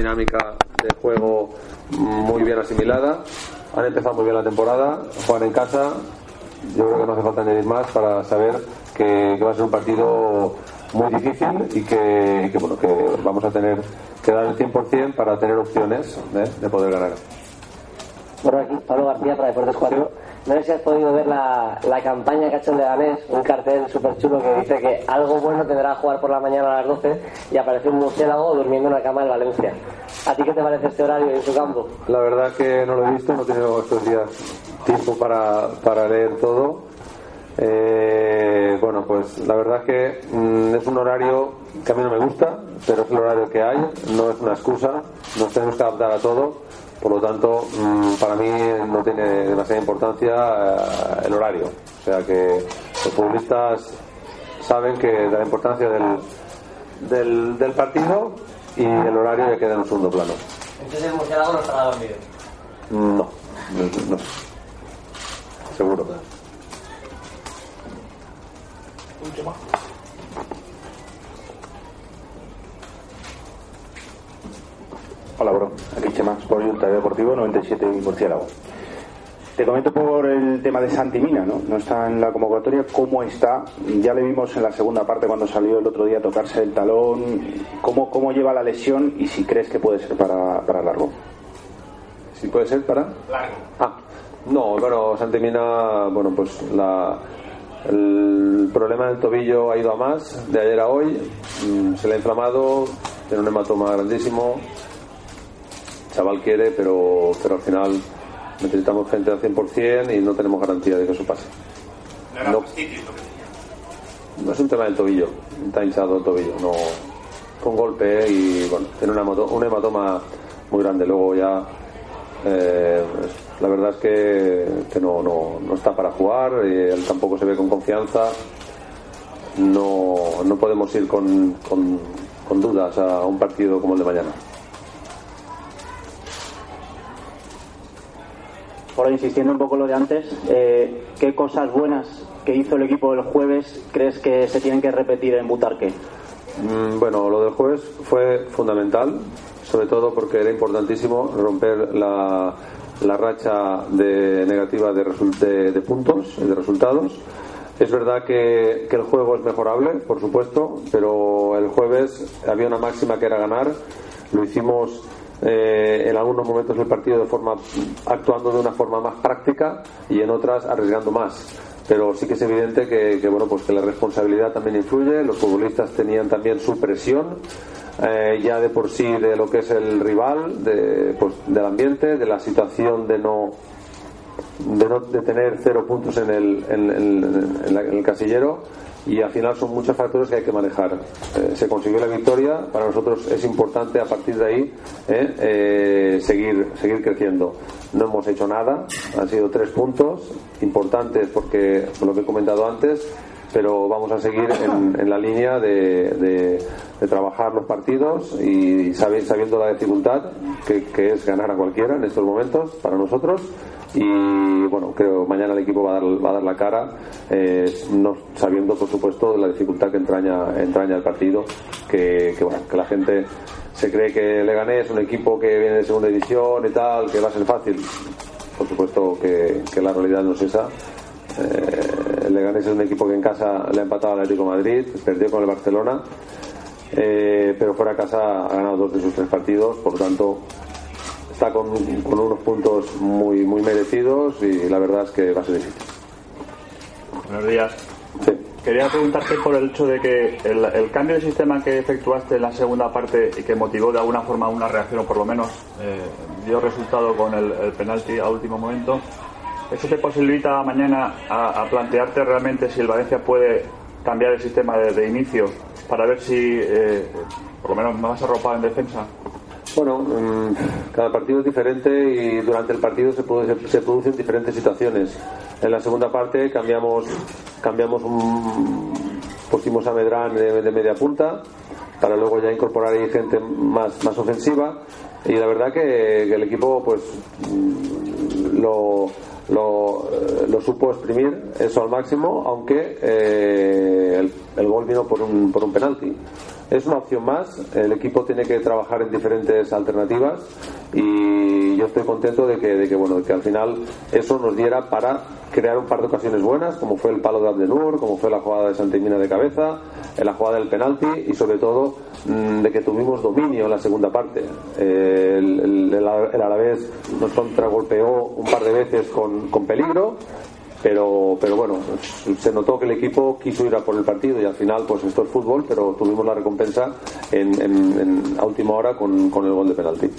dinámica de juego muy bien asimilada. Han empezado muy bien la temporada, juegan en casa. Yo creo que no hace falta añadir más para saber que, va a ser un partido muy difícil y que, bueno, que vamos a tener que dar el 100% para tener opciones ¿eh? de poder ganar. Bueno, aquí Pablo García para Deportes 4. No sé si has podido ver la, la campaña que ha hecho el Leganés, un cartel súper chulo que dice que algo bueno tendrá jugar por la mañana a las 12 y aparece un murciélago durmiendo en una cama en Valencia. ¿A ti qué te parece este horario en su campo? La verdad que no lo he visto, no he tenido estos días tiempo para, para leer todo. Eh, bueno, pues la verdad que mm, es un horario que a mí no me gusta, pero es el horario que hay, no es una excusa, nos tenemos que adaptar a todo por lo tanto, mm, para mí no tiene demasiada importancia eh, el horario. O sea que los futbolistas saben que la importancia del, del, partido y el horario ya queda en un segundo plano. Entonces el murciélago no estará dormido. No, no, no. Seguro. Última. Hola, bro. Aquí Chema, por el Deportivo 97 y Murciélago. Te comento por el tema de Santimina, ¿no? No está en la convocatoria. ¿Cómo está? Ya le vimos en la segunda parte cuando salió el otro día a tocarse el talón. ¿Cómo, cómo lleva la lesión y si crees que puede ser para, para largo? ¿Si puede ser para? Largo. Ah, no, bueno, Santimina, bueno, pues la, el problema del tobillo ha ido a más de ayer a hoy. Mm, se le ha inflamado, tiene un hematoma grandísimo chaval quiere, pero, pero al final necesitamos gente al 100% y no tenemos garantía de que eso pase. No, no, es un tema del tobillo, está hinchado el tobillo, no con golpe y bueno, tiene una un hematoma muy grande. Luego ya eh, la verdad es que, no, no, está para jugar, él tampoco se ve con confianza. No, no podemos ir con, con dudas a un partido como el de mañana. Ahora insistiendo un poco lo de antes, eh, ¿qué cosas buenas que hizo el equipo el jueves crees que se tienen que repetir en Butarque? Mm, bueno, lo del jueves fue fundamental, sobre todo porque era importantísimo romper la, la racha de negativa de, de, puntos, de resultados. Es verdad que, que, el juego es mejorable, por supuesto, pero el jueves había una máxima que era ganar. Lo hicimos eh, en algunos momentos del partido de forma actuando de una forma más práctica y en otras arriesgando más. Pero sí que es evidente que, bueno pues que la responsabilidad también influye. Los futbolistas tenían también su presión eh, ya de por sí de lo que es el rival de, pues, del ambiente de la situación de no de no de tener cero puntos en el, en el casillero y al final son muchos factores que hay que manejar. Eh, se consiguió la victoria, para nosotros es importante a partir de ahí eh, eh, seguir, seguir creciendo. No hemos hecho nada, han sido tres puntos importantes porque, por lo que he comentado antes, pero vamos a seguir en, la línea de, trabajar los partidos y sabiendo la dificultad que, es ganar a cualquiera en estos momentos para nosotros y bueno, creo mañana el equipo va a dar, va a dar la cara, eh, no, sabiendo por supuesto la dificultad que entraña, entraña el partido, que, que, bueno, que la gente se cree que Leganés es un equipo que viene de segunda división y tal, que va a ser fácil. Por supuesto que, que la realidad no es esa. Eh, el Leganés es un equipo que en casa le ha empatado al Atlético Madrid, perdió con el Barcelona, eh, pero fuera a casa ha ganado dos de sus tres partidos, por lo tanto está con, unos puntos muy, muy merecidos y la verdad es que va a ser difícil. Buenos días. Quería preguntarte por el hecho de que el, cambio de sistema que efectuaste en la segunda parte y que motivó de alguna forma una reacción, o por lo menos eh, dio resultado con el, penalti a último momento, ¿eso te posibilita mañana a, plantearte realmente si el Valencia puede cambiar el sistema de, inicio para ver si eh, por lo menos más arropado en defensa? Bueno, mm, cada partido es diferente y durante el partido se, se producen diferentes situaciones. En la segunda parte cambiamos, cambiamos un, pusimos a Medrán de, media punta para luego ya incorporar ahí gente más, más ofensiva y la verdad que, el equipo pues mm, lo, lo, supo exprimir eso al máximo aunque eh, el, el, gol vino por un, por un penalti es una opción más. El equipo tiene que trabajar en diferentes alternativas y yo estoy contento de que, de que bueno, de que al final eso nos diera para crear un par de ocasiones buenas, como fue el palo de Abdenur, como fue la jugada de Santimina de cabeza, en la jugada del penalti y sobre todo mm, de que tuvimos dominio en la segunda parte. el, el, el, nos contragolpeó un par de veces con, con peligro pero pero bueno se notó que el equipo quiso ir a por el partido y al final pues esto es fútbol pero tuvimos la recompensa en, en, a última hora con, con, el gol de penalti.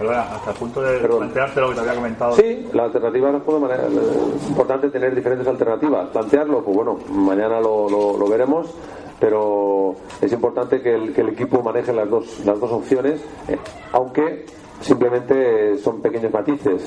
Hasta el punto de plantearte lo que te había comentado. Sí la alternativa no puedo manejar es importante tener diferentes alternativas. Plantearlo pues bueno mañana lo, lo, lo veremos pero es importante que el, que el, equipo maneje las dos, las dos opciones, eh, aunque simplemente son pequeños matices,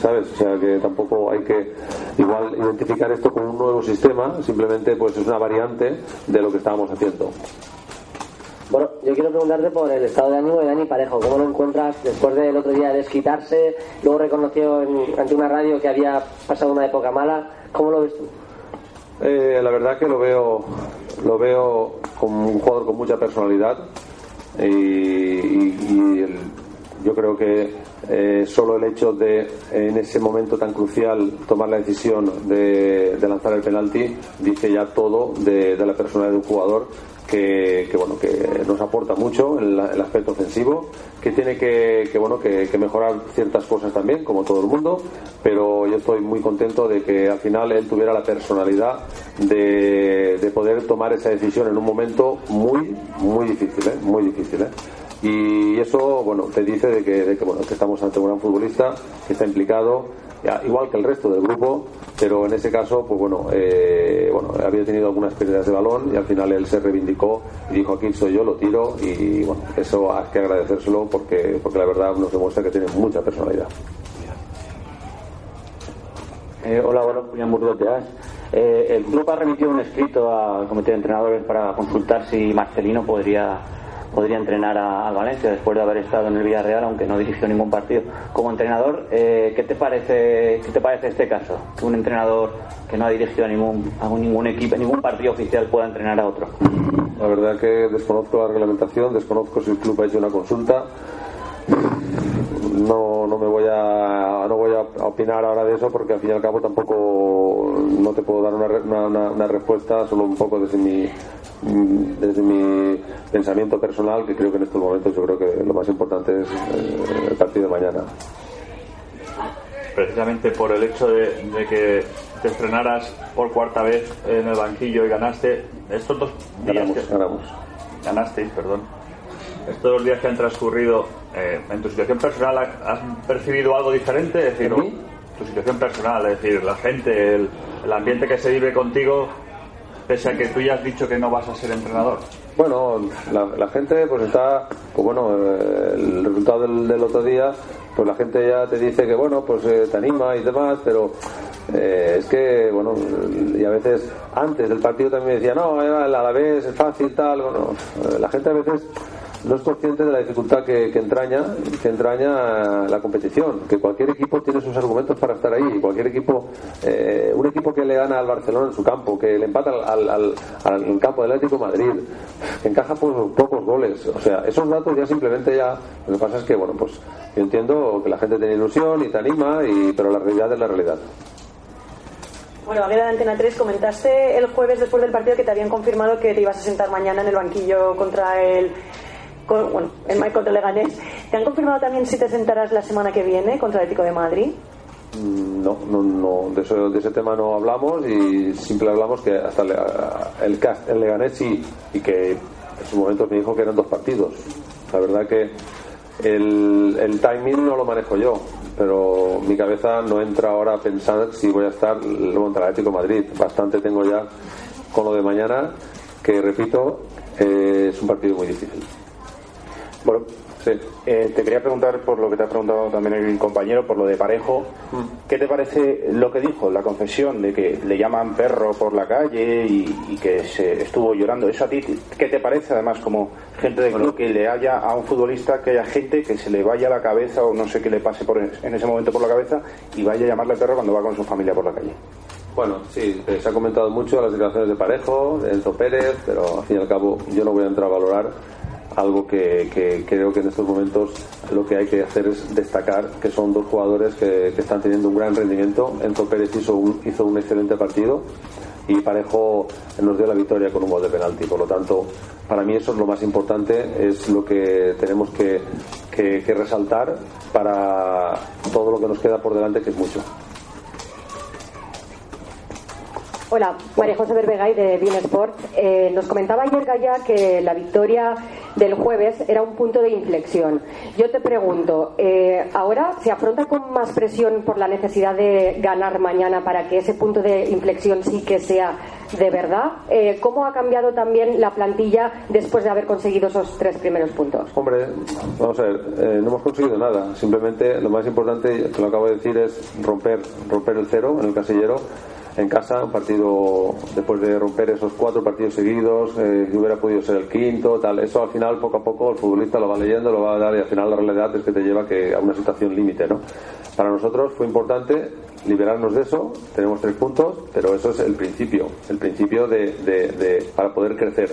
¿sabes? O sea que tampoco hay que igual identificar esto como un nuevo sistema, simplemente pues es una variante de lo que estábamos haciendo. Bueno, yo quiero preguntarte por el estado de ánimo de Dani Parejo. ¿Cómo lo encuentras después del otro día de desquitarse? Luego reconoció ante una radio que había pasado una época mala. ¿Cómo lo ves tú? Eh, la verdad que lo veo, lo veo como un jugador con mucha personalidad y, y, y el, yo creo que eh, solo el hecho de en ese momento tan crucial tomar la decisión de, lanzar el penalti dice ya todo de, la personalidad de un jugador que, bueno que nos aporta mucho en el aspecto ofensivo que tiene que, bueno que, mejorar ciertas cosas también como todo el mundo pero yo estoy muy contento de que al final él tuviera la personalidad de, de poder tomar esa decisión en un momento muy muy difícil ¿eh? muy difícil ¿eh? Y eso bueno te dice de que, de que, bueno, que estamos ante un gran futbolista que está implicado igual que el resto del grupo pero en ese caso pues bueno eh, bueno había tenido algunas pérdidas de balón y al final él se reivindicó y dijo aquí soy yo lo tiro y bueno eso hay que agradecérselo porque porque la verdad nos demuestra que tiene mucha personalidad. Eh, hola bueno Julián Burgos de eh, el club ha remitido un escrito al comité de entrenadores para consultar si Marcelino podría podría entrenar a, a, Valencia después de haber estado en el Villarreal, aunque no dirigió ningún partido. Como entrenador, eh, ¿qué, te parece, ¿qué te parece este caso? Que un entrenador que no ha dirigido a ningún, a ningún equipo, ningún partido oficial pueda entrenar a otro. La verdad que desconozco la reglamentación, desconozco si el club ha hecho una consulta. No, no me voy a no voy a opinar ahora de eso porque al fin y al cabo tampoco no te puedo dar una, una, una respuesta solo un poco desde mi desde mi pensamiento personal, que creo que en estos momentos yo creo que lo más importante es eh, el partido de mañana. Precisamente por el hecho de, de, que te estrenaras por cuarta vez en el banquillo y ganaste, estos dos días ganamos, que ganamos. ganasteis, perdón, estos dos días que han transcurrido, eh, en tu situación personal, ¿has percibido algo diferente? Es decir, ¿En mí? tu situación personal, es decir, la gente, el, el ambiente que se vive contigo, pese a que tú ya has dicho que no vas a ser entrenador? Bueno, la, la gente pues está, pues bueno, eh, el resultado del, del, otro día, pues la gente ya te dice que bueno, pues eh, te anima y demás, pero eh, es que, bueno, y a veces antes del partido también decía, no, a la vez es fácil, tal, bueno, la gente a veces no es consciente de la dificultad que, que, entraña que entraña la competición que cualquier equipo tiene sus argumentos para estar ahí cualquier equipo eh, un equipo que le gana al Barcelona en su campo que le empata al, al, al campo del Atlético Madrid encaja pues, pocos goles. O sea esos datos ya simplemente ya lo que pasa es que bueno pues yo entiendo que la gente tiene ilusión y te anima y, pero la realidad es la realidad. Bueno, Agueda de Antena 3, comentaste el jueves después del partido que te habían confirmado que te ibas a sentar mañana en el banquillo contra el con, bueno, el Michael de Leganés. ¿Te han confirmado también si te sentarás la semana que viene contra el Atlético de Madrid? No, no, no de, eso, de, ese tema no hablamos y siempre hablamos que hasta el, el, el Leganés y que en su momento me dijo que eran dos partidos. La verdad que el, el timing no lo manejo yo, pero mi cabeza no entra ahora a pensar si voy a estar contra el Atlético de Madrid. Bastante tengo ya con lo de mañana, que repito, eh, es un partido muy difícil. Bueno, sí. eh, te quería preguntar por lo que te ha preguntado también el compañero, por lo de Parejo. Mm. ¿Qué te parece lo que dijo, la confesión de que le llaman perro por la calle y, y que se estuvo llorando? ¿Eso a ti qué te parece, además, como gente de club, que le haya a un futbolista, que haya gente que se le vaya a la cabeza o no sé qué le pase por en ese momento por la cabeza y vaya a llamarle perro cuando va con su familia por la calle? Bueno, sí, se ha comentado mucho las declaraciones de Parejo, de Enzo Pérez, pero al fin y al cabo yo no voy a entrar a valorar algo que, creo que en estos momentos lo que hay que hacer es destacar que son dos jugadores que, están teniendo un gran rendimiento. Enzo Pérez hizo un, hizo un excelente partido y Parejo nos dio la victoria con un gol de penalti. Por lo tanto, para mí eso es lo más importante, es lo que tenemos que, que resaltar para todo lo que nos queda por delante, que es mucho. Hola, María José Berbegay de Bien Sport. Eh, nos comentaba ayer Gaya que la victoria del jueves era un punto de inflexión. Yo te pregunto, eh, ¿ahora se afronta con más presión por la necesidad de ganar mañana para que ese punto de inflexión sí que sea de verdad? Eh, ¿Cómo ha cambiado también la plantilla después de haber conseguido esos tres primeros puntos? Hombre, vamos a ver, no hemos conseguido nada. Simplemente lo más importante, que lo acabo de decir, es romper, romper el cero en el casillero en casa, un partido después de romper esos cuatro partidos seguidos, eh, que hubiera podido ser el quinto, tal. Eso al final, poco a poco, el futbolista lo va leyendo, lo va a dar y al final la realidad es que te lleva que a una situación límite, ¿no? Para nosotros fue importante liberarnos de eso, tenemos tres puntos, pero eso es el principio, el principio de, para poder crecer.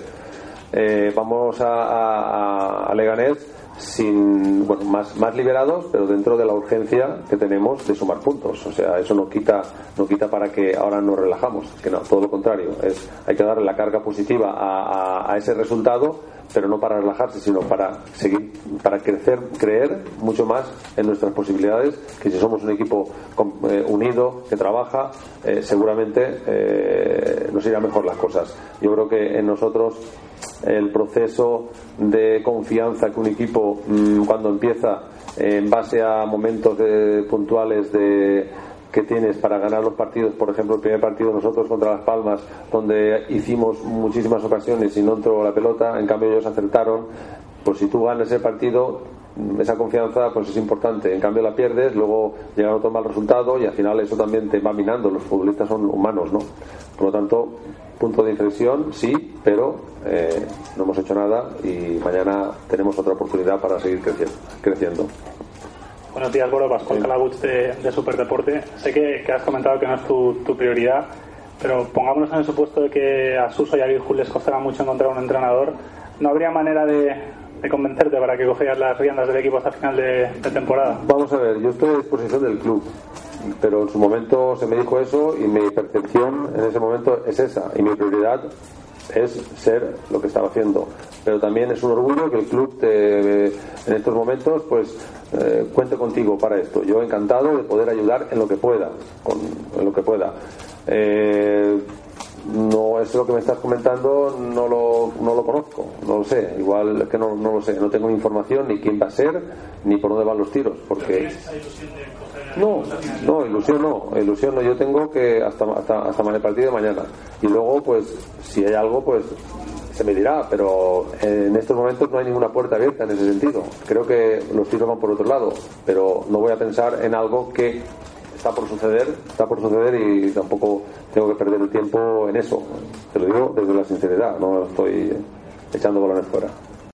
Eh, vamos a Leganés sin bueno, más, más liberados, pero dentro de la urgencia que tenemos de sumar puntos. O sea, eso no quita, no quita para que ahora nos relajamos, que no, todo lo contrario. Es, hay que darle la carga positiva a, a, ese resultado, pero no para relajarse, sino para seguir, para crecer, creer mucho más en nuestras posibilidades, que si somos un equipo eh, unido, que trabaja, eh, seguramente eh, nos irá mejor las cosas. Yo creo que en nosotros el proceso de confianza que un equipo mm, cuando empieza en base a momentos puntuales de que tienes para ganar los partidos, por ejemplo, el primer partido nosotros contra Las Palmas, donde hicimos muchísimas ocasiones y no entró la pelota, en cambio ellos acertaron, pues si tú ganas el partido, esa confianza pues es importante, en cambio la pierdes, luego llega otro mal resultado y al final eso también te va minando, los futbolistas son humanos, ¿no? Por lo tanto, punto de inflexión, sí, pero eh, no hemos hecho nada y mañana tenemos otra oportunidad para seguir creciendo. creciendo. Buenos días, Boro, Pascual Calabuch de, de Superdeporte. Sé que, has comentado que no es tu, prioridad, pero pongámonos en el supuesto de que a Suso y a Virgul les costará mucho encontrar un entrenador. ¿No habría manera de, convencerte para que cogieras las riendas del equipo hasta final de, de temporada? Vamos a ver, yo estoy a disposición del club pero en su momento se me dijo eso y mi percepción en ese momento es esa. Y mi prioridad es ser lo que estaba haciendo. Pero también es un orgullo que el club en estos momentos pues eh, cuente contigo para esto. Yo encantado de poder ayudar en lo que pueda en lo que pueda. Eh, no es lo que me estás comentando no lo, no lo conozco no lo sé. Igual que no, no lo sé no tengo información ni quién va a ser ni por dónde van los tiros porque no, no, ilusión no, ilusión no. Yo tengo que hasta, hasta, hasta el partido de mañana. Y luego, pues, si hay algo, pues se me dirá, pero en estos momentos no hay ninguna puerta abierta en ese sentido. Creo que los tiros van por otro lado, pero no voy a pensar en algo que está por suceder, está por suceder y tampoco tengo que perder el tiempo en eso. Te lo digo desde la sinceridad, no estoy echando balones fuera.